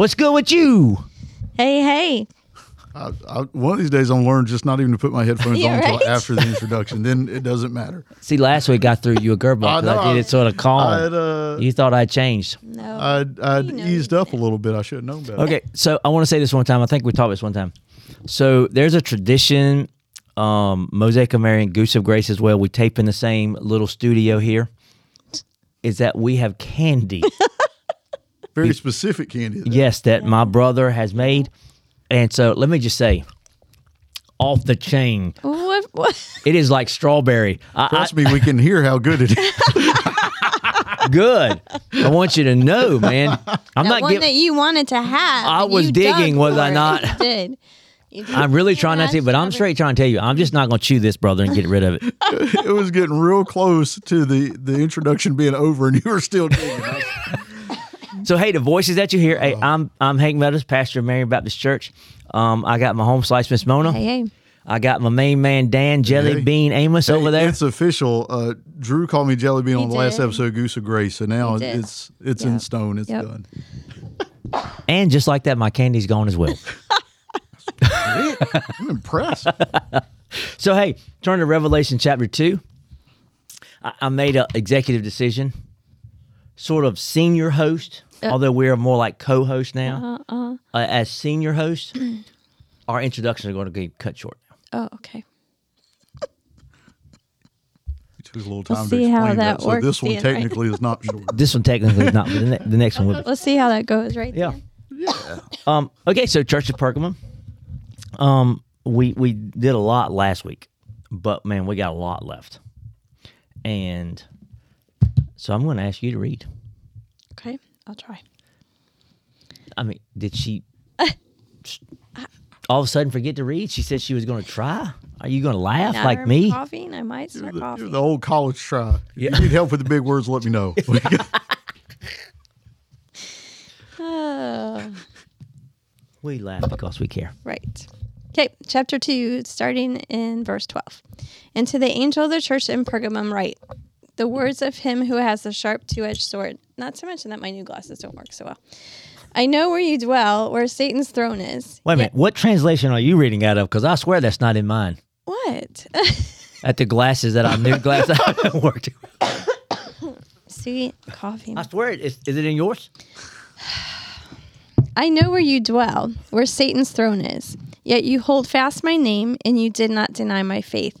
What's good with you? Hey, hey. I, I, one of these days, I'll learn just not even to put my headphones Yeah, on until right? after the introduction. then it doesn't matter. See, last week I threw you a curveball I because I, know. did it sort of calm. I'd, uh, you thought I changed. No. I'd, I'd You know eased you up a little bit. I should have known better. Okay, so I want to say this one time. I think we talked this one time. So there's a tradition, um, Mosaic of Marion, Goose of Grace as well. We tape in the same little studio here. Is that we have candy? Very specific candy. yes, that my brother has made, and so let me just say, off the chain. what, what? It is like strawberry. I, I, Trust me, we can hear how good it is. good. I want you to know, man. I'm That not one giving. that you wanted to have. I was digging, was I not? You did. You did. I'm really trying not to, but I'm straight trying to tell you, I'm just not going to chew this, brother, and get rid of it. it was getting real close to the, the introduction being over, and you were still digging. So, hey, the voices that you hear, hey, I'm I'm Hank Meadows, pastor of Marion Baptist Church. Um, I got my home slice, Miss Mona. Hey, hey. I got my main man Dan Jelly Hey. Bean Amos over there. It's official. Uh, Drew called me Jelly Bean He on the last did. episode of Goose of Grace, so now He did. it's it's in Yep. stone. It's Yep. done. And just like that, my candy's gone as well. I'm impressed. so, hey, turn to Revelation chapter 2. I, I made an executive decision, sort of senior host, although we're more like co host now. Uh, as senior host, our introductions are going to be cut short. Oh, okay. It took a little time see to how explain that that. So this one Dan, right? technically is not short. This one technically is not, but the, ne- the next one will be. Let's see how that goes right Yeah. there. Um. Okay. So Church of Pergamum. Um. We we did a lot last week, but man, we got a lot left, and so I'm going to ask you to read. Okay, I'll try. I mean, did she uh, all of a sudden forget to read? She said she was going to try. Are you going to laugh Now like me? Coughing. I might start The, coughing. the old college try. If you need help with the big words, let me know. Oh, We laugh because we care. right. Okay, chapter 2, starting in verse 12. And to the angel of the church in Pergamum, write the words of him who has the sharp two edged sword. Not to mention that my new glasses don't work so well. I know where you dwell, where Satan's throne is. Wait a minute. What translation are you reading out of? Because I swear that's not in mine. What? At the glasses that I new glasses I worked. See, coffee. I swear it is. Is it in yours? I know where you dwell, where Satan's throne is. Yet you hold fast my name, and you did not deny my faith,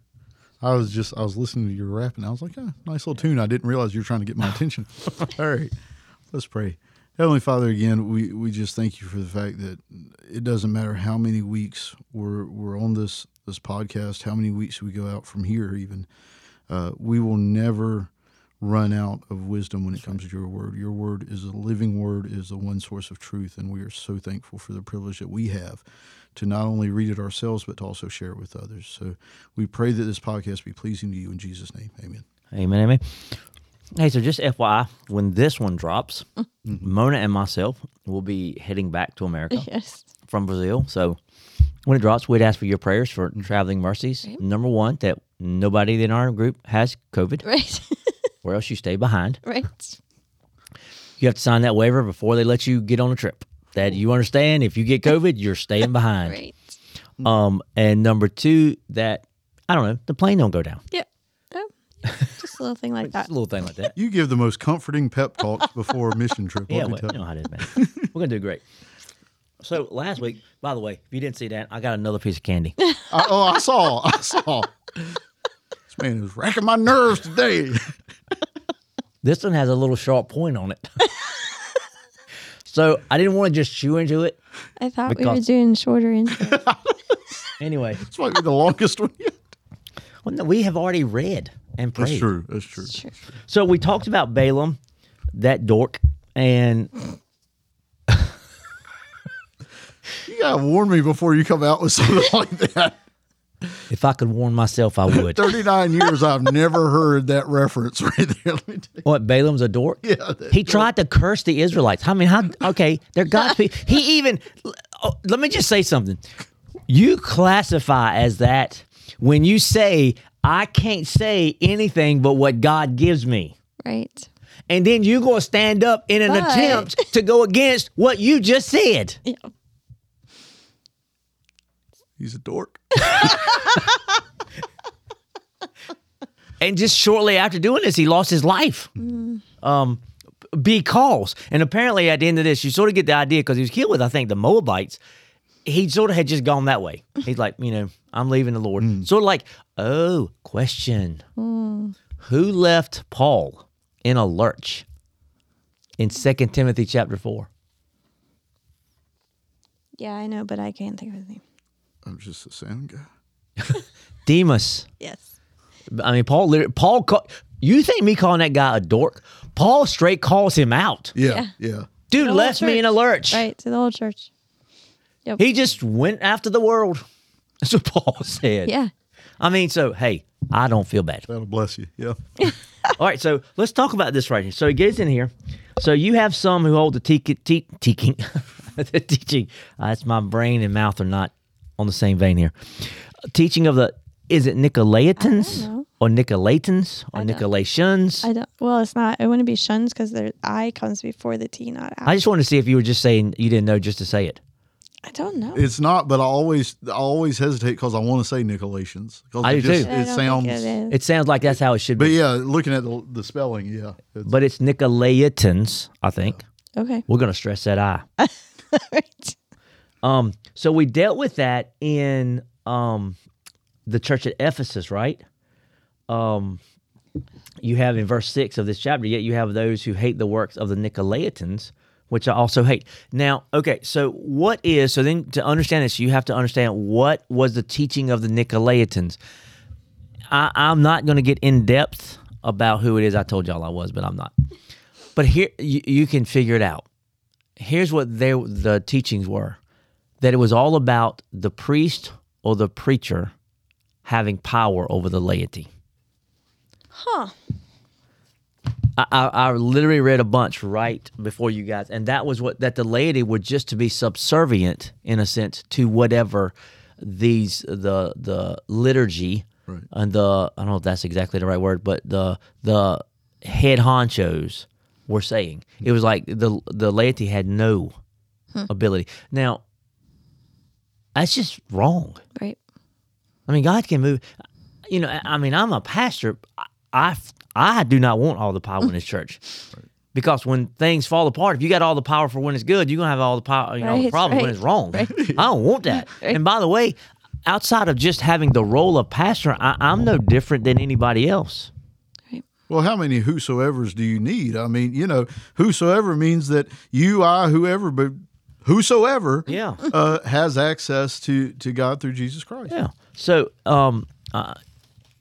I was just I was listening to your rap and I was like, oh, nice little tune. I didn't realize you were trying to get my attention. All right, let's pray. Heavenly Father, again, we, we just thank you for the fact that it doesn't matter how many weeks we're we're on this this podcast, how many weeks we go out from here, even uh, we will never run out of wisdom when it comes to your word. Your word is a living word, is the one source of truth, and we are so thankful for the privilege that we have to not only read it ourselves, but to also share it with others. So we pray that this podcast be pleasing to you in Jesus' name. Amen. Amen. Amen. Hey, so just FYI, when this one drops, mm-hmm. Mona and myself will be heading back to America Yes. from Brazil. So when it drops, we'd ask for your prayers for mm-hmm. traveling mercies. Number one, that nobody in our group has COVID. Right. or else you stay behind. Right. You have to sign that waiver before they let you get on a trip. That you understand if you get COVID, you're staying behind. Right. Um, and number two, that I don't know, the plane don't go down. Yep. Oh, just a little thing like that. Just a little thing like that. You give the most comforting pep talks before a mission trip. let Yeah, me well, tell you you. know how it is, man. We're gonna do great. So last week, by the way, if you didn't see that, I got another piece of candy. I, oh, I saw. I saw. This man is racking my nerves today. This one has a little sharp point on it. so I didn't want to just chew into it. I thought we were doing shorter intro. Anyway, This might be the longest one yet. well, no, we have already read and prayed. That's true. That's true. Sure. So we talked about Balaam, that dork, and You gotta warn me before you come out with something like that. If I could warn myself, I would. 39 years, I've never heard that reference right there. Let me tell you. what Balaam's a dork? Yeah, that He tried to curse the Israelites. I mean, how? Okay, they're God's people. He even. Oh, let me just say something. You classify as that when you say, "I can't say anything but what God gives me," right. and then you're going to stand up in an But- attempt to go against what you just said. Yeah. He's a dork. And just shortly after doing this, he lost his life. Mm. Um, because, and apparently at the end of this, you sort of get the idea because he was killed with, I think, the Moabites. He sort of had just gone that way. He's like, you know, I'm leaving the Lord. Mm. Sort of like, oh, question. Mm. Who left Paul in a lurch in Second Timothy chapter 4? Yeah, I know, but I can't think of his name. I'm just a sound guy. Demas. Yes. I mean, Paul, Paul, call, you think me calling that guy a dork? Paul straight calls him out. Yeah, yeah. Dude The whole left me in a lurch. Right, to the whole church. He just went after the world. That's what Paul said. Yeah. I mean, so hey, I don't feel bad. That'll bless you. Yeah. All right, so let's talk about this right here. So he gets in here. So you have some who hold the te- te- teaching, the teaching. Uh, that's my brain and mouth are not on the same vein here. Teaching of the is it Nicolaitans or Nicolaitans or I don't- I don't. Well, it's not. It wouldn't be shuns because their I comes before the T, not I I. just wanted to see if you were just saying you didn't know just to say it. I don't know. It's not, but I always I always hesitate because I want to say Nicolaitans. 'Cause I it do just, too. It don't sounds. think it is. It sounds like that's how it should But be. But yeah, looking at the, the spelling, yeah. It's, But it's Nicolaitans, I think. okay. We're gonna stress that I. right. Um, so we dealt with that in um the church at Ephesus, right? Um you have in verse six of this chapter, yet you have those who hate the works of the Nicolaitans, which I also hate. Now, okay, so what is so then to understand this, you have to understand what was the teaching of the Nicolaitans. I, I'm not gonna get in depth about who it is. I told y'all I was, but I'm not. But here you, you can figure it out. Here's what they, the teachings were that it was all about the priest or the preacher having power over the laity. Huh. I, I, I literally read a bunch right before you guys, and that was what that the laity were just to be subservient in a sense to whatever these the the liturgy Right. and the I don't know if that's exactly the right word, but the the head honchos were saying it was like the the laity had no hmm. ability. Now that's just wrong. Right. I mean, God can move. You know, I I mean, I'm a pastor. I I, I do not want all the power in this church. Because when things fall apart, if you got all the power for when it's good, you're gonna have all the power, you know, the Right, problem when it's wrong. right. I don't want that. And by the way, outside of just having the role of pastor, I, I'm no different than anybody else. well, how many whosoever's do you need? I mean, you know, whosoever means that you, I, whoever, but whosoever Yeah. uh, has access to to God through Jesus Christ. Yeah. So, um, uh,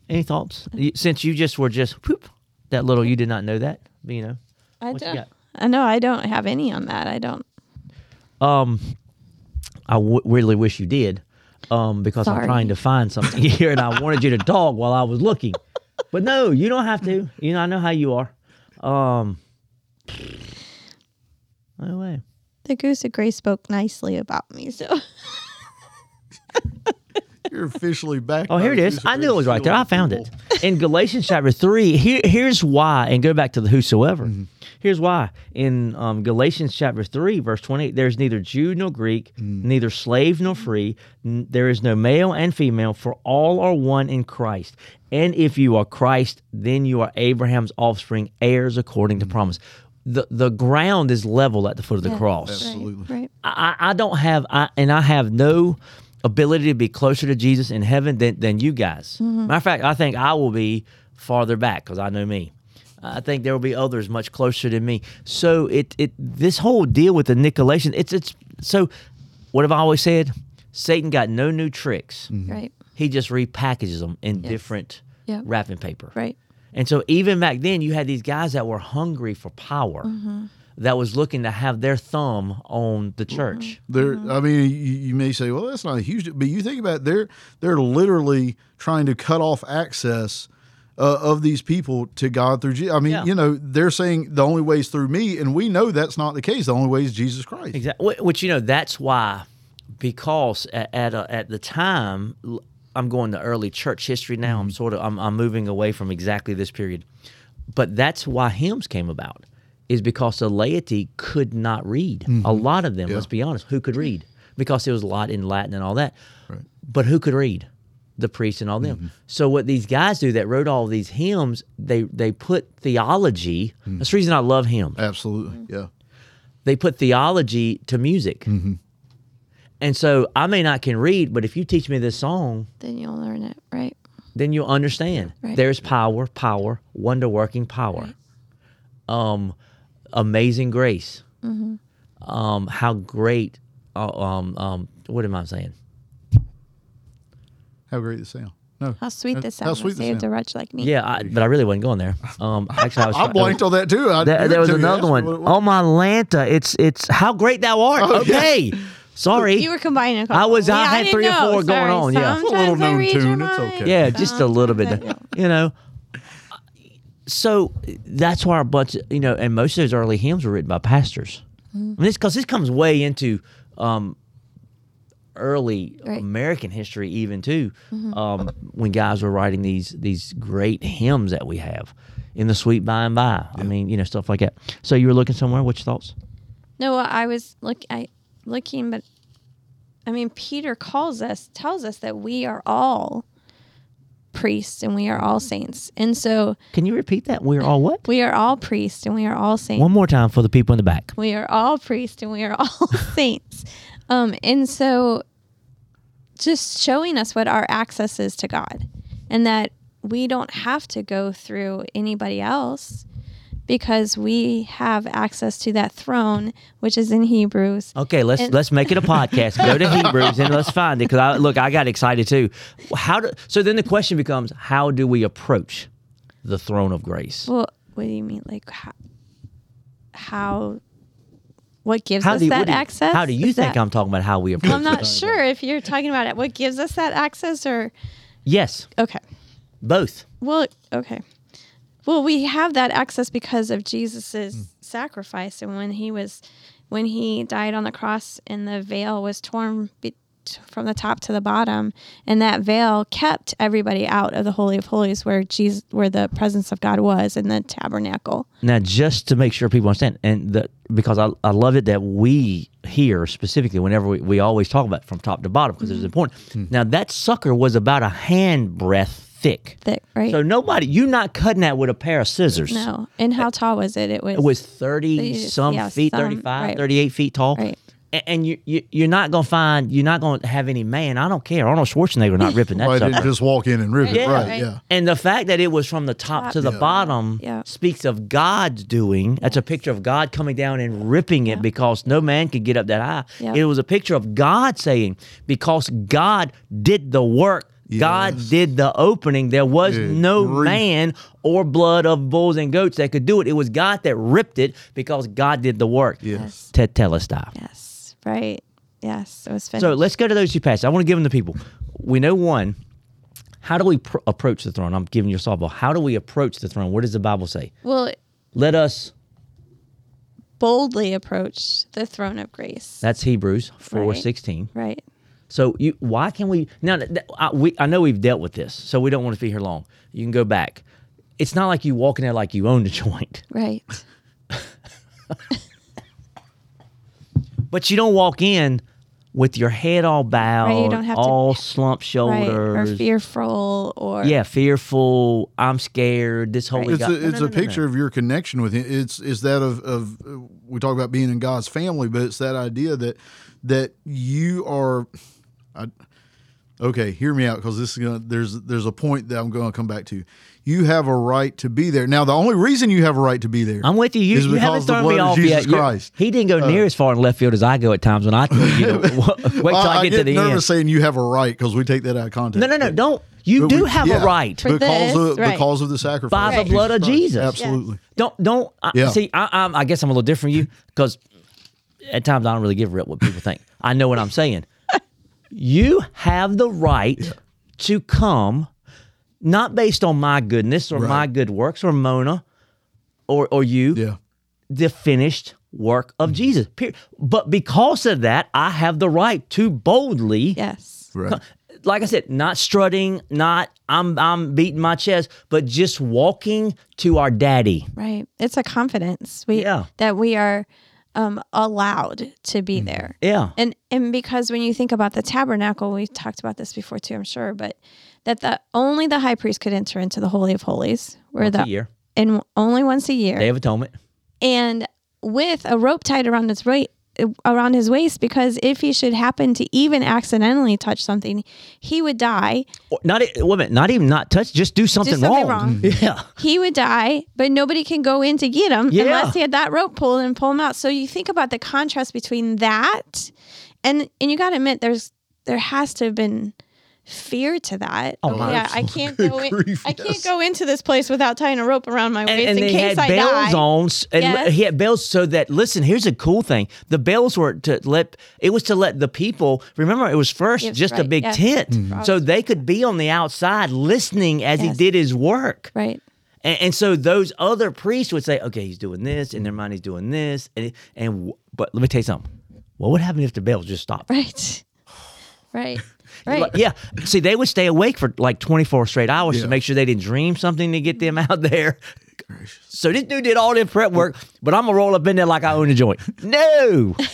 any thoughts? Since you just were just whoop, that little, you did not know that, but, you know. I don't. I know. I don't have any on that. I don't. Um, I w- really wish you did, um, because I'm trying to find something here, and I wanted you to talk while I was looking. But no, you don't have to. You know, I know how you are. Um, no way. The goose of grace spoke nicely about me. So You're officially back. Oh, here it is. I knew it was right there. I found people. it. In Galatians chapter 3, here, here's why, and go back to the whosoever. Mm-hmm. Here's why. In um, Galatians chapter 3, verse 28, there's neither Jew nor Greek, Mm. neither slave nor free. N- there is no male and female, for all are one in Christ. And if you are Christ, then you are Abraham's offspring, heirs according Mm. to promise. The, the ground is level at the foot of the Yeah. cross. Absolutely. Right. I, I don't have, I, and I have no ability to be closer to Jesus in heaven than, than you guys. Mm-hmm. Matter of fact, I think I will be farther back because I know me. I think there will be others much closer than me. So it, it this whole deal with the Nicolaitan, it's it's so. What have I always said? Satan got no new tricks. Mm-hmm. Right. He just repackages them in different Yeah. wrapping paper. Right. And so even back then, you had these guys that were hungry for power, mm-hmm. that was looking to have their thumb on the mm-hmm. church. There, mm-hmm. I mean, you, you may say, "Well, that's not a huge," but you think about it, they're they're literally trying to cut off access uh, of these people to God through. Jesus. I mean, Yeah. you know, they're saying the only way is through me, and we know that's not the case. The only way is Jesus Christ. Exactly. Which you know that's why, because at at, a, at the time, l- I'm going to early church history now. Mm-hmm. I'm sort of I'm, I'm moving away from exactly this period, but that's why hymns came about, is because the laity could not read. A lot of them, Mm-hmm. Yeah. let's be honest, who could read because it was a lot in Latin and all that. Right. But who could read? The priests and all them. Mm-hmm. So what these guys do that wrote all these hymns, they they put theology. Mm. That's the reason I love hymns Absolutely, yeah. they put theology to music. And so I may not can read, but if you teach me this song, Then you'll learn it. Right. then you'll understand. Right. There's power, power, wonder working power. Um, amazing grace. Mm-hmm. Um, how great. Uh, um, um, what am I saying? How great the sound. No, How sweet How- the how sweet was the saved sound. a wretch like me. Yeah, I, but I really wasn't going there. Um, actually, I was. I try- blanked on that too. I There, there was another one. what it was. Oh my Lanta! It's it's how great thou art. Oh, yeah. okay, sorry. You were combining a couple. I was- I had didn't three or know. four going on, yeah. Sometimes It's a little I known tune. It's okay. Yeah, just a little bit. Sometimes You know. So that's why a bunch of you know, and most of those early hymns were written by pastors. I mean, this because this comes way into um, early Right. American history, even too, um, when guys were writing these these great hymns that we have in the sweet by and by. I mean, you know, stuff like that. So you were looking somewhere. What's your thoughts? No, I was look I looking, but I mean Peter calls us, tells us that we are all priests and we are all saints. And so Can you repeat that? We're all what? we are all priests and we are all saints. One more time for the people in the back. We are all priests and we are all saints. Um, and so just showing us what our access is to God and that we don't have to go through anybody else because we have access to that throne, which is in Hebrews. Okay, let's And- let's make it a podcast. Go to Hebrews and let's find it because I look, I got excited too. How do so? Then the question becomes, how do we approach the throne of grace? Well, what do you mean? Like how? how what gives How us you, that you- access? How do you Is think that- I'm talking about how we approach? I'm not sure if you're talking about it. What gives us that access, or Yes, okay. both. Well, okay. Well, we have that access because of Jesus's Hmm. sacrifice, and when he was, when he died on the cross, and the veil was torn be, from the top to the bottom, and that veil kept everybody out of the holy of holies, where Jesus, where the presence of God was in the tabernacle. Now, just to make sure people understand, and that because I, I love it that we here specifically, whenever we, we always talk about it from top to bottom because Mm-hmm. it's important. Now, that sucker was about a hand breadth thick. Thick, right? So nobody, you're not cutting that with a pair of scissors. no. And how tall was it? It was. It was 30 Thirty- some yeah, feet, some, 35, right. 38 feet tall. Right. A- And you, you, you're not going to find, you're not going to have any man. I don't care. Arnold Schwarzenegger not ripping that Well, I didn't just walk in and rip it. Yeah. Right, Right. yeah. And the fact that it was from the top Top. to the Yeah. bottom Yeah. speaks of God's doing. That's a picture of God coming down and ripping it because no man could get up that high. Yeah. It was a picture of God saying, because God did the work, God did the opening. There was Good no grief. man or blood of bulls and goats that could do it. It was God that ripped it because God did the work. Yes. Tetelestai. yes. Right. Yes. It was finished. So let's go to those two passages. I want to give them to people. We know one. How do we pr- approach the throne? I'm giving you a softball. How do we approach the throne? What does the Bible say? well, Let us. boldly approach the throne of grace. That's Hebrews four Right. sixteen. right. So you, why can we now? th- th- I, we, I know we've dealt with this, so we don't want to be here long. You can go back. It's not like you walk in there like you own the joint, Right. but you don't walk in with your head all bowed, Right, you don't have to- all slumped Right. Or fearful or yeah, fearful. I'm scared. This holy It's God. a, it's no, a no, no, picture of your connection with him. It's is that of, of we talk about being in God's family, but it's that idea that that you are. I, okay, hear me out because this is gonna. There's there's a point that I'm going to come back to. You have a right to be there. Now, the only reason you have a right to be there, I'm with you. You, is you haven't because the thrown me off Jesus yet. Christ. He didn't go uh, near as far in left field as I go at times when I you. To, wait till Well, I, get, to the nervous end. saying you have a right because we take that out of context. No, no, no. But- Don't. You do we- have yeah, a right. Because this, of right. because of the sacrifice By the of blood of Christ. Jesus. Absolutely. Don't don't I, Yeah. see. I, I'm, I guess I'm a little different from you because at times I don't really give a rip what people think. I know what I'm saying. You have the right to come, not based on my goodness or Right. my good works or Mona or or you. Yeah. the finished work of mm-hmm. Jesus. Period. But because of that, I have the right to boldly yes. Right. like I said, not strutting, not I'm I'm beating my chest, but just walking to our daddy. Right. It's a confidence we Yeah. that we are um, allowed to Mm-hmm. be there. Yeah. And and because when you think about the tabernacle, we talked about this before too, I'm sure, but that the only the high priest could enter into the holy of holies, where Once the a year. and only once a year, Day of Atonement. and with a rope tied around his right around his waist, because if he should happen to even accidentally touch something, he would die. Not minute, not even not touch, just do something, something wrong. wrong. Yeah. He would die, but nobody can go in to get him Yeah. unless he had that rope pulled and pull him out. So you think about the contrast between that and and you got to admit there's there has to have been fear to that. Oh, my- yeah, I can't go in. grief, I can't go into this place without tying a rope around my waist And, and in they case had I bells die. on, and Yes. he had bells so that listen. Here's a cool thing: the bells were to let it was to let the people remember. It was first Yes, just a big yes. tent, Mm-hmm. so they could be on the outside listening as he did his work. Right. And, and so those other priests would say, "Okay, he's doing this," in their mind, he's doing this, and and but let me tell you something. What would happen if the bells just stopped? Right. Right. Right. Like, yeah. See, they would stay awake for like 24 straight hours Yeah. to make sure they didn't dream something to get them out there. So this dude did all the prep work, but I'm gonna roll up in there like I own a joint. No.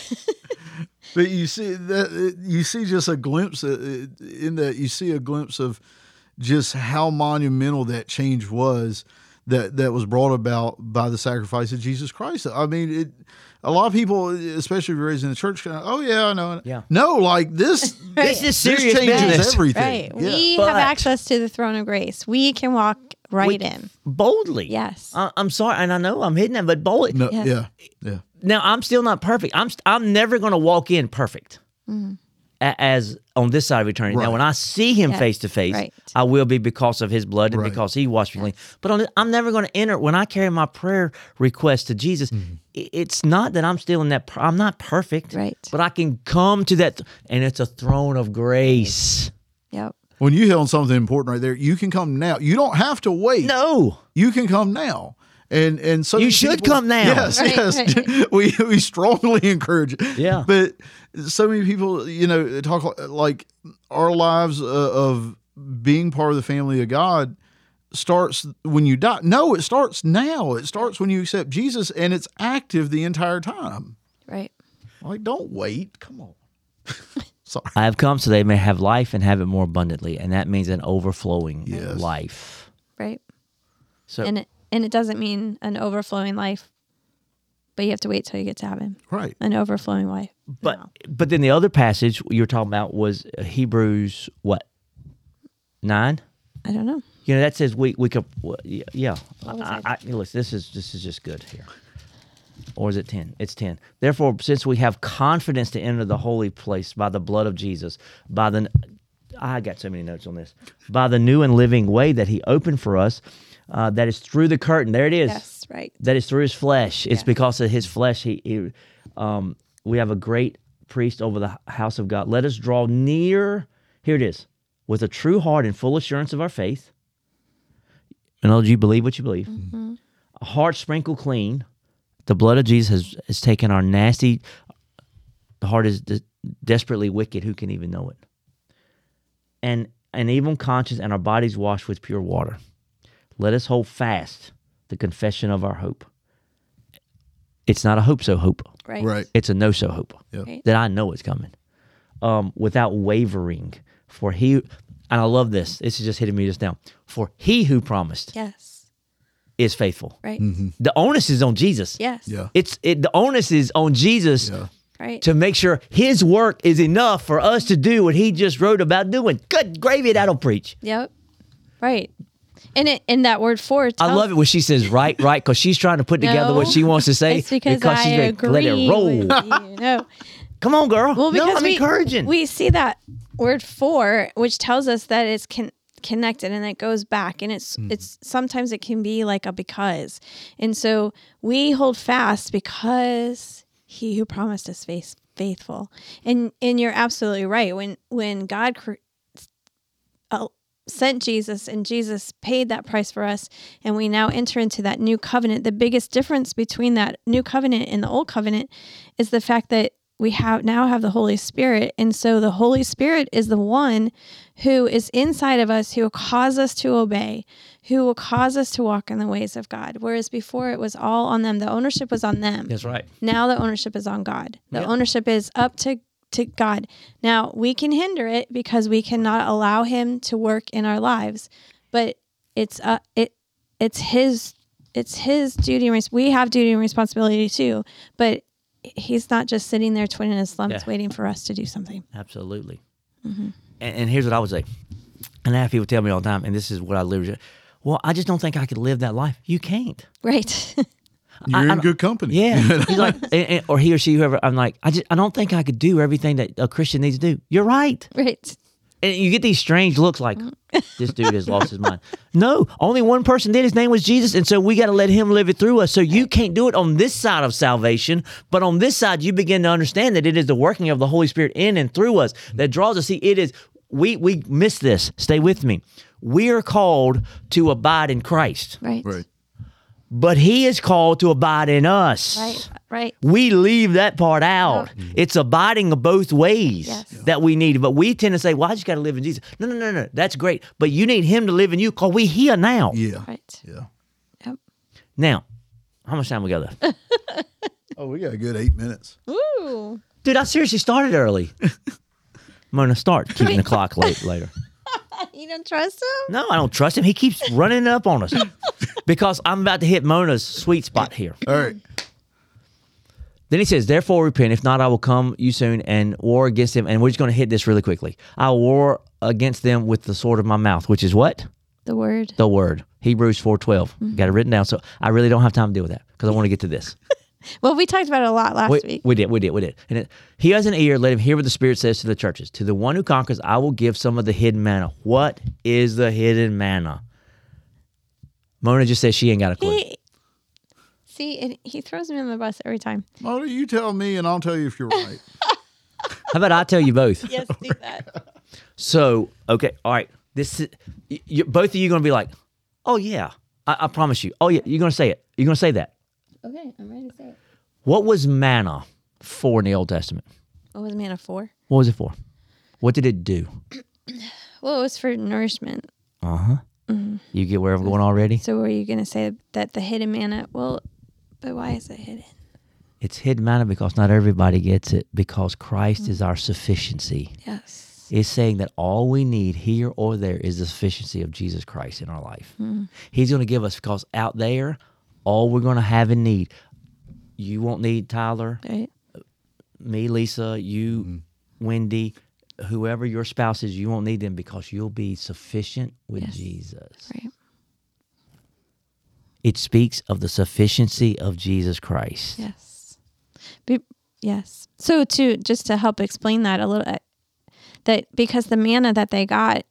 But you see that uh, you see just a glimpse of, in that you see a glimpse of just how monumental that change was that that was brought about by the sacrifice of Jesus Christ. I mean, it, a lot of people, especially if you're raised in the church, kind of, oh yeah, I know. Yeah. No, like this. This is serious this changes business. everything. Right. Yeah. We But- have access to the throne of grace. We can walk right We- in. Boldly. Yes. I, I'm sorry, and I know I'm hitting that, but boldly. no, Yeah. yeah, yeah. Now I'm still not perfect. I'm st- I'm never gonna walk in perfect. A- As on this side of eternity. Now, when I see him face to face. I will be because of his blood and Right. because he washed me clean. But on, I'm never going to enter. When I carry my prayer request to Jesus, Mm-hmm. it's not that I'm still in that. I'm not perfect, Right. But I can come to that, and it's a throne of grace. Yep. When you hit on something important right there, you can come now. You don't have to wait. No, you can come now. And and so You should people- come now. Yes, Right, yes. right. we we strongly encourage it. Yeah. But so many people, you know, talk like our lives uh, of being part of the family of God starts when you die. No, it starts now. It starts when you accept Jesus, and it's active the entire time. Right. Like, don't wait. Come on. Sorry. I have come so they may have life and have it more abundantly, and that means an overflowing Yes. life. Right. So And it and it doesn't mean an overflowing life, but you have to wait till you get to heaven. Right. An overflowing life. But No. but then the other passage you were talking about was uh, Hebrews what nine? I don't know. You know that says we we could well, yeah. yeah. What I. I, listen, this is this is just good here. Or is it ten? It's ten. Therefore, since we have confidence to enter the holy place by the blood of Jesus, by the I got so many notes on this. By the new and living way that He opened for us, uh, that is through the curtain. There it is Yes. Right. that is through his flesh. It's Yes. because of his flesh. He, he um, we have a great priest over the house of God. Let us draw near. Here it is, with a true heart and full assurance of our faith. In other words, you believe what you believe. A heart sprinkled clean. The blood of Jesus has, has taken our nasty. The heart is de- desperately wicked. Who can even know it? and an evil conscience and our bodies washed with pure water. Let us hold fast the confession of our hope. It's not a hope so hope. Right. Right. It's a no so hope Yeah. Right. that I know it's coming. Um, without wavering. For he and I love this. This is just hitting me just now. For he who promised Yes. is faithful. Right. The onus is on Jesus. Yes. Yeah. It's it the onus is on Jesus Yeah. Right. to make sure his work is enough for us to do what he just wrote about doing. Good gravy, that'll preach. Yep. Right. And it in that word for I love it when she says right, right, because she's trying to put together what she wants to say. It's because, I she's agree. let it roll. You. No. Come on, girl. Well, because no, I'm we, encouraging. We see that word for, which tells us that it's con- connected and it goes back, and it's it's sometimes it can be like a because, and so we hold fast because He who promised is faith- faithful, and and you're absolutely right. When when God cr- uh, sent Jesus and Jesus paid that price for us and we now enter into that new covenant the biggest difference between that new covenant and the old covenant is the fact that we have now have the Holy Spirit and so the Holy Spirit is the one who is inside of us who will cause us to obey who will cause us to walk in the ways of God whereas before it was all on them the ownership was on them That's right. now the ownership is on God. The Yeah. ownership is up to to God. Now we can hinder it because we cannot allow Him to work in our lives, but it's uh it it's His it's His duty and we have duty and responsibility too. But He's not just sitting there twiddling his thumbs Yeah. waiting for us to do something. Absolutely. Mm-hmm. And, and here's what I would say. And I have people tell me all the time, and this is what I live. Well, I just don't think I could live that life. You can't. Right. You're I- in I'm- good company. Yeah. He's like, and- and- or he or she, whoever. I'm like, I just, I don't think I could do everything that a Christian needs to do. You're right. right. And you get these strange looks like mm. this dude has lost his mind. No, only one person did. His name was Jesus. And so we got to let him live it through us. So you can't do it on this side of salvation. But on this side, you begin to understand that it is the working of the Holy Spirit in and through us that draws us. See, it is, we, we miss this. Stay with me. We are called to abide in Christ, Right. Right. But he is called to abide in us. Right. Right. We leave that part out. Mm-hmm. It's abiding of both ways Yes. that we need. But we tend to say, well, I just got to live in Jesus. No, no, no, no. That's great. But you need him to live in you because we here now. Yeah. Right. Yeah. Yep. Now, how much time we got left? Oh, we got a good eight minutes. Ooh. Dude, I seriously started early. I'm going to start keeping the clock late later. You don't trust him? No, I don't trust him. He keeps running up on us because I'm about to hit Mona's sweet spot here. All right. Then he says, Therefore repent, if not, I will come you soon and war against them. And we're just going to hit this really quickly. I will war against them with the sword of my mouth, which is what? The word. The word. Hebrews 4.12. Mm-hmm. Got it written down. So I really don't have time to deal with that because I want to get to this. Well, we talked about it a lot last we, week. we did, we did, we did. And it, he has an ear, let him hear what the Spirit says to the churches. To the one who conquers, I will give some of the hidden manna. What is the hidden manna? Mona just says she ain't got a clue. He, see, and he throws me on the bus every time. Well, you tell me, and I'll tell you if you're right. How about I tell you both? Yes, do that. So, okay, all right. This is, y- you, both of you going to be like, oh, yeah, I, I promise you. Oh, yeah, you're going to say it. You're going to say that. Okay, I'm ready to say it. What was manna for in the Old Testament? What was manna for? What was it for? What did it do? Well, it was for nourishment. Uh huh. You get where I'm going already? So, were you going to say that the hidden manna? Well, but why is it hidden? It's hidden manna because not everybody gets it because Christ mm. is our sufficiency. Yes. It's saying that all we need here or there is the sufficiency of Jesus Christ in our life. Mm. He's going to give us because out there, all we're going to have in need. You won't need Tyler, Right. me, Lisa, you, Wendy, whoever your spouse is, you won't need them because you'll be sufficient with Yes. Jesus. Right. It speaks of the sufficiency of Jesus Christ. Yes. Be, yes. So to just to help explain that a little, uh, that because the manna that they got,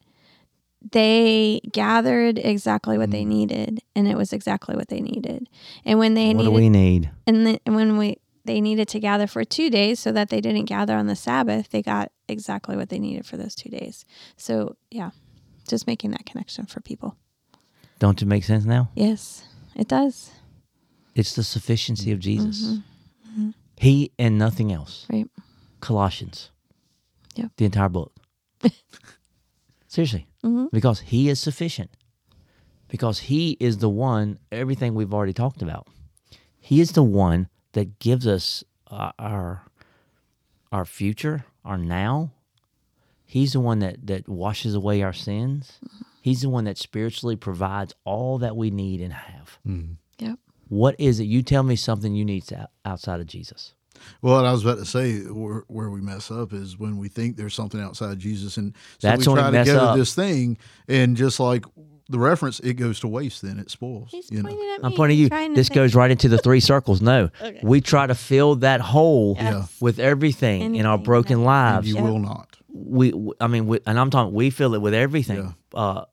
they gathered exactly what they mm. needed, and it was exactly what they needed. And when they What do needed, we need? and and when we they needed to gather for two days so that they didn't gather on the Sabbath, they got exactly what they needed for those two days. So yeah, just making that connection for people. Don't it make sense now? Yes, it does. It's the sufficiency of Jesus. Mm-hmm. Mm-hmm. He and nothing else. Right. Colossians. Yep. The entire book. Seriously. Mm-hmm. Because he is sufficient. Because he is the one, everything we've already talked about. He is the one that gives us uh, our our future, our now. He's the one that that washes away our sins. He's the one that spiritually provides all that we need and have. Yep. What is it? You tell me something you need outside of Jesus. Well, what I was about to say, where, where we mess up is when we think there's something outside Jesus, and so That's we when we try to mess go up. this thing, and just like the reference, it goes to waste. Then it spoils. He's you know, pointing at me. I'm pointing at you. This goes right into the three circles. No, Okay. we try to fill that hole Yes. with everything in our broken that- lives. you Yeah. will not. we, I mean, we, and I'm talking, we fill it with everything: uh,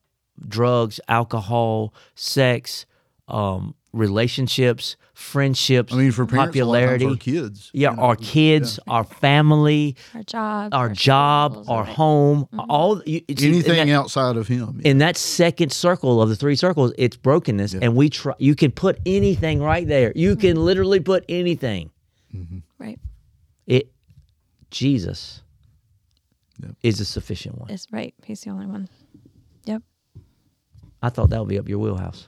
drugs, alcohol, sex, um, relationships, friendships. I mean, for parents, popularity. a lot of times our kids. yeah, you know, our kids, our family, Our job. our job, schools, our right. home, mm-hmm. all it's- anything that, outside of Him. in that second circle of the three circles, it's brokenness, and we try. You can put anything right there. You mm-hmm. can literally put anything. Mm-hmm. Right. It, Jesus, Yep. is a sufficient one. Is right. He's the only one. Yep. I thought that would be up your wheelhouse.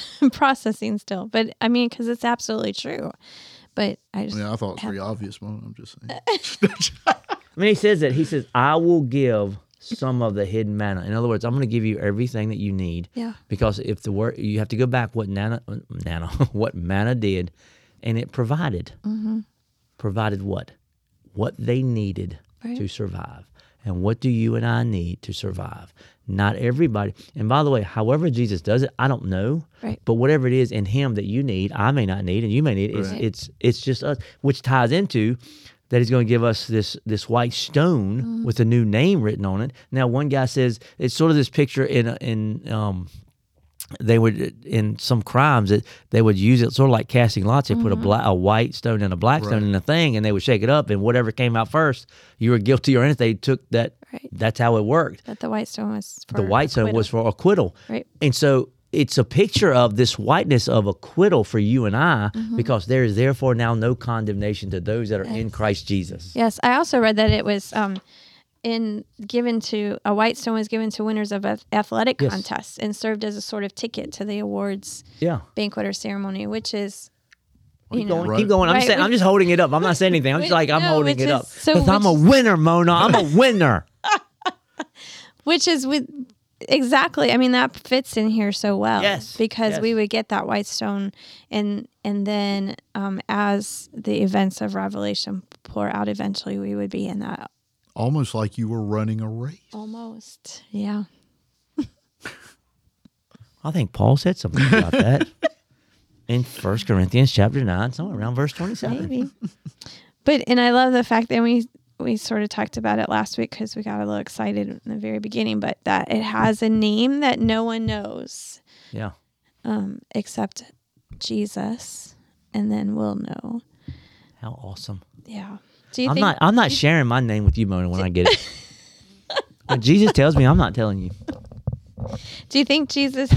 Processing still, but I mean, because it's absolutely true. But I just yeah, I thought it was pretty obvious, but I'm just saying. I mean, he says that. He says, I will give some of the hidden manna. In other words, I'm going to give you everything that you need. Yeah. Because if the word, you have to go back what nana, nana, what manna did, and it provided. Mm-hmm. Provided what? What they needed Right. to survive. And what do you and I need to survive? Not everybody. And by the way, however Jesus does it, I don't know. Right. But whatever it is in Him that you need, I may not need, and you may need. It's Right. it's it's just us, which ties into that He's going to give us this this white stone Mm-hmm. with a new name written on it. Now, one guy says it's sort of this picture in in um they would in some crimes that they would use it sort of like casting lots. They Mm-hmm. put a black a white stone and a black stone in a thing, and they would shake it up, and whatever came out first, you were guilty or innocent. They took that. Right. That's how it worked. But the white stone was for the white stone was for acquittal, Right. and so it's a picture of this whiteness of acquittal for you and I, Mm-hmm. because there is therefore now no condemnation to those that are in Christ Jesus. Yes, I also read that it was um, in given to a white stone was given to winners of ath- athletic Yes. contests and served as a sort of ticket to the awards Yeah. banquet or ceremony, which is you Keep know going. Right. Keep going. I'm Right, saying I'm just holding it up. I'm not saying anything. I'm just like I'm No, holding which it is- up so because I'm a winner, Mona. I'm a winner. which is with exactly. I mean that fits in here so well. Yes, because we would get that white stone, and and then um, as the events of Revelation pour out, eventually we would be in that Almost like you were running a race. almost. Yeah. I think Paul said something about that in First Corinthians chapter nine, somewhere around verse twenty-seven. Maybe. but and I love the fact that we we sort of talked about it last week because we got a little excited in the very beginning, but that it has a name that no one knows Yeah. um, except Jesus, and then we'll know. How awesome. Yeah. Do you I'm think? not I'm not sharing my name with you, Mona, when I get it. when Jesus tells me, I'm not telling you. do you think Jesus?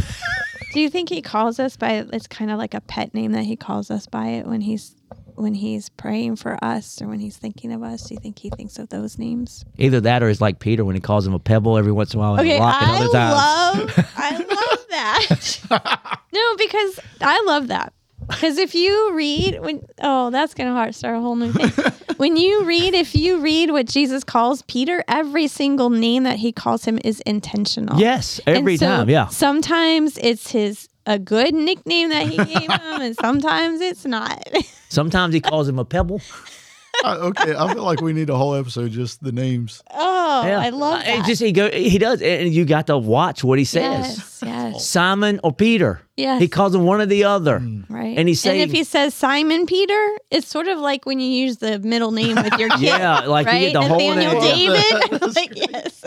do you think he calls us by? It's kind of like a pet name that he calls us by it when he's when he's praying for us or when he's thinking of us. Do you think he thinks of those names? Either that or it's like Peter when he calls him a pebble every once in a while and Okay, a rock and I other times. love, I love that. no, because I love that. Because if you read when oh, that's gonna start a whole new thing. when you read, if you read what Jesus calls Peter, every single name that he calls him is intentional. Yes, every so time. Yeah. Sometimes it's his a good nickname that he gave him, and sometimes it's not. Sometimes he calls him a pebble. I, okay, I feel like we need a whole episode just the names. oh, Yeah. I love that. It just he go he does and you got to watch what he says. yes, yes, Simon or Peter. Yes. He calls him one or the other. Mm. right. And he's and if he says Simon Peter, it's sort of like when you use the middle name with your kid. Yeah, like you get the whole Nathaniel name. David. like yes.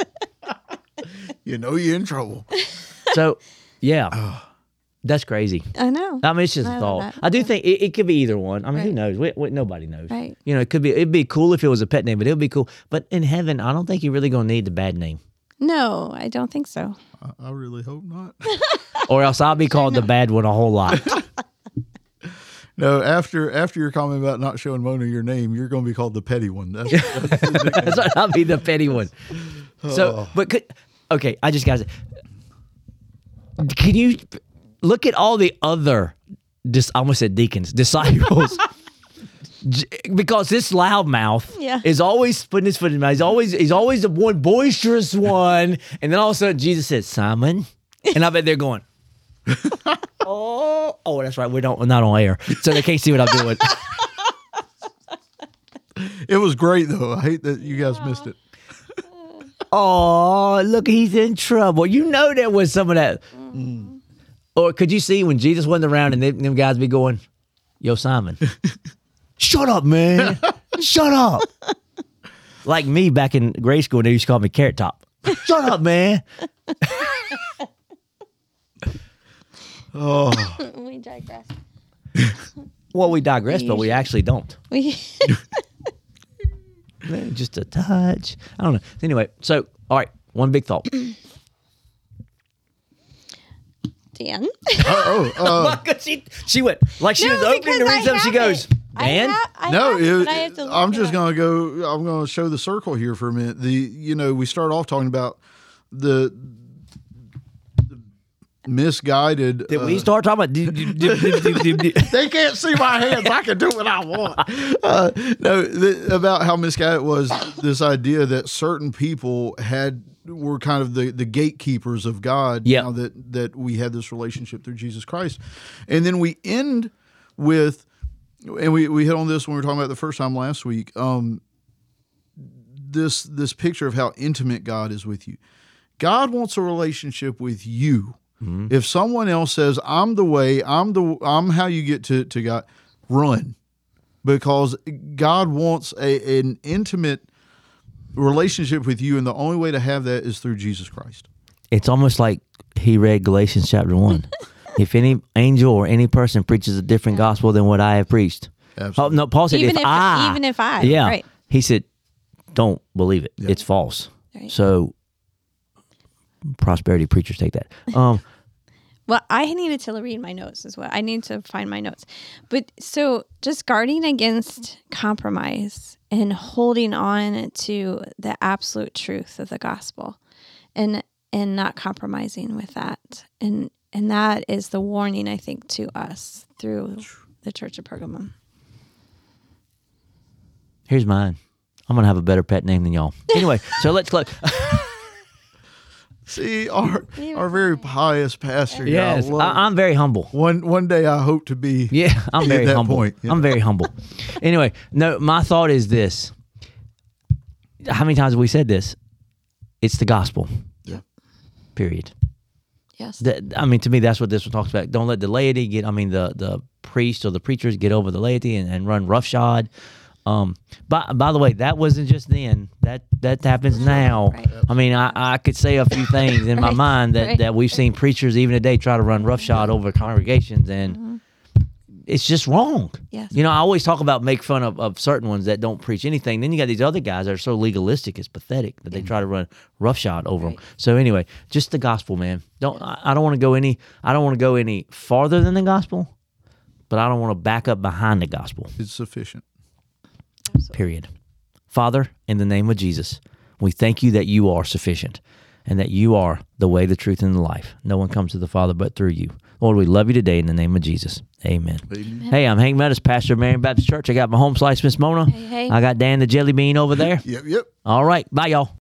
You know you're in trouble. So yeah. That's crazy. I know. I mean, it's just I a thought. I do think it, it could be either one. I mean, who knows? We, we, nobody knows. Right. You know, it could be. It'd be cool if it was a pet name, but it would be cool. But in heaven, I don't think you're really gonna need the bad name, No, I don't think so. I, I really hope not. or else I'll be called the bad one a whole lot. No, after after your comment about not showing Mona your name, you're going to be called the petty one. That's, that's That's what- I'll be the petty one. So, oh. but could, okay, I just got to. Can you look at all the other? Dis, I almost said deacons, disciples. because this loudmouth Yeah. is always putting his foot in his mouth. He's always he's always the one boisterous one, and then all of a sudden Jesus says, "Simon," and I bet they're going, "Oh, oh, that's right. We don't we're not on air, so they can't see what I'm doing." It was great though. I hate that you guys missed it. Oh, look, he's in trouble. You know there was some of that. Mm-hmm. Or could you see when Jesus wasn't around and them, them guys be going, Yo, Simon, shut up, man. shut up. Like me back in grade school, they used to call me Carrot Top. Shut up, man. Oh, we digress. Well, we digress, but we actually don't. We Just a touch. I don't know. Anyway, so, all right, one big thought. Dan. oh, uh, Because she, she went, like she No, was opening because to I read something, she have goes, it. I Dan? ha- I no, have it, it- but I have to look I'm it just up. gonna go. I'm gonna show the circle here for a minute. The you know we start off talking about the, the misguided. Did we uh, start talking about? do- do- do- they can't see my hands. I can do what I want. Uh, no, the, about how misguided was this idea that certain people had were kind of the, the gatekeepers of God. Yeah. Now that that we had this relationship through Jesus Christ, and then we end with, and we we hit on this when we were talking about the first time last week. Um, this this picture of how intimate God is with you. God wants a relationship with you. Mm-hmm. If someone else says, "I'm the way, I'm the I'm how you get to to God," run, because God wants a, an intimate relationship with you, and the only way to have that is through Jesus Christ. it's almost like he read Galatians chapter one. if any angel or any person preaches a different gospel than what I have preached, oh no, Paul said, Even if, if- I, even if I, yeah, right. he said, don't believe it. It's false. Right. So, prosperity preachers take that. Um, Well, I needed to read my notes as well. I need to find my notes. But so just guarding against compromise and holding on to the absolute truth of the gospel and and not compromising with that. And and that is the warning I think to us through the Church of Pergamum. here's mine. I'm gonna have a better pet name than y'all. Anyway, so let's close. See, our our very pious pastor. yes, y'all, I, I'm very humble. one one day I hope to be. Yeah, I'm very that humble. point, yeah. I'm very humble. Anyway, no, my thought is this. How many times have we said this? It's the gospel. Yeah. Yes. Period. That, I mean, to me, that's what this one talks about. Don't let the laity get, I mean, the, the priest or the preachers get over the laity and, and run roughshod. Um, by, by the way, that wasn't just then. That that happens now. Right. I mean, I, I could say a few things in my Right, mind that, right. that we've seen preachers even today try to run roughshod over congregations, and it's just wrong. Yes. You know, I always talk about make fun of, of certain ones that don't preach anything. Then you got these other guys that are so legalistic, it's pathetic that they try to run roughshod over them. So anyway, just the gospel, man. Don't I, I don't want to go any I don't want to go any farther than the gospel, but I don't want to back up behind the gospel. It's sufficient. Period. Father, in the name of Jesus, we thank you that you are sufficient and that you are the way, the truth, and the life. No one comes to the Father but through you. Lord, we love you today in the name of Jesus. Amen. Amen. Hey, I'm Hank Meadows, pastor of Marion Baptist Church. I got my home slice, Miss Mona. Hey, hey. I got Dan the Jelly Bean over there. Yep. Yep. All right. Bye, y'all.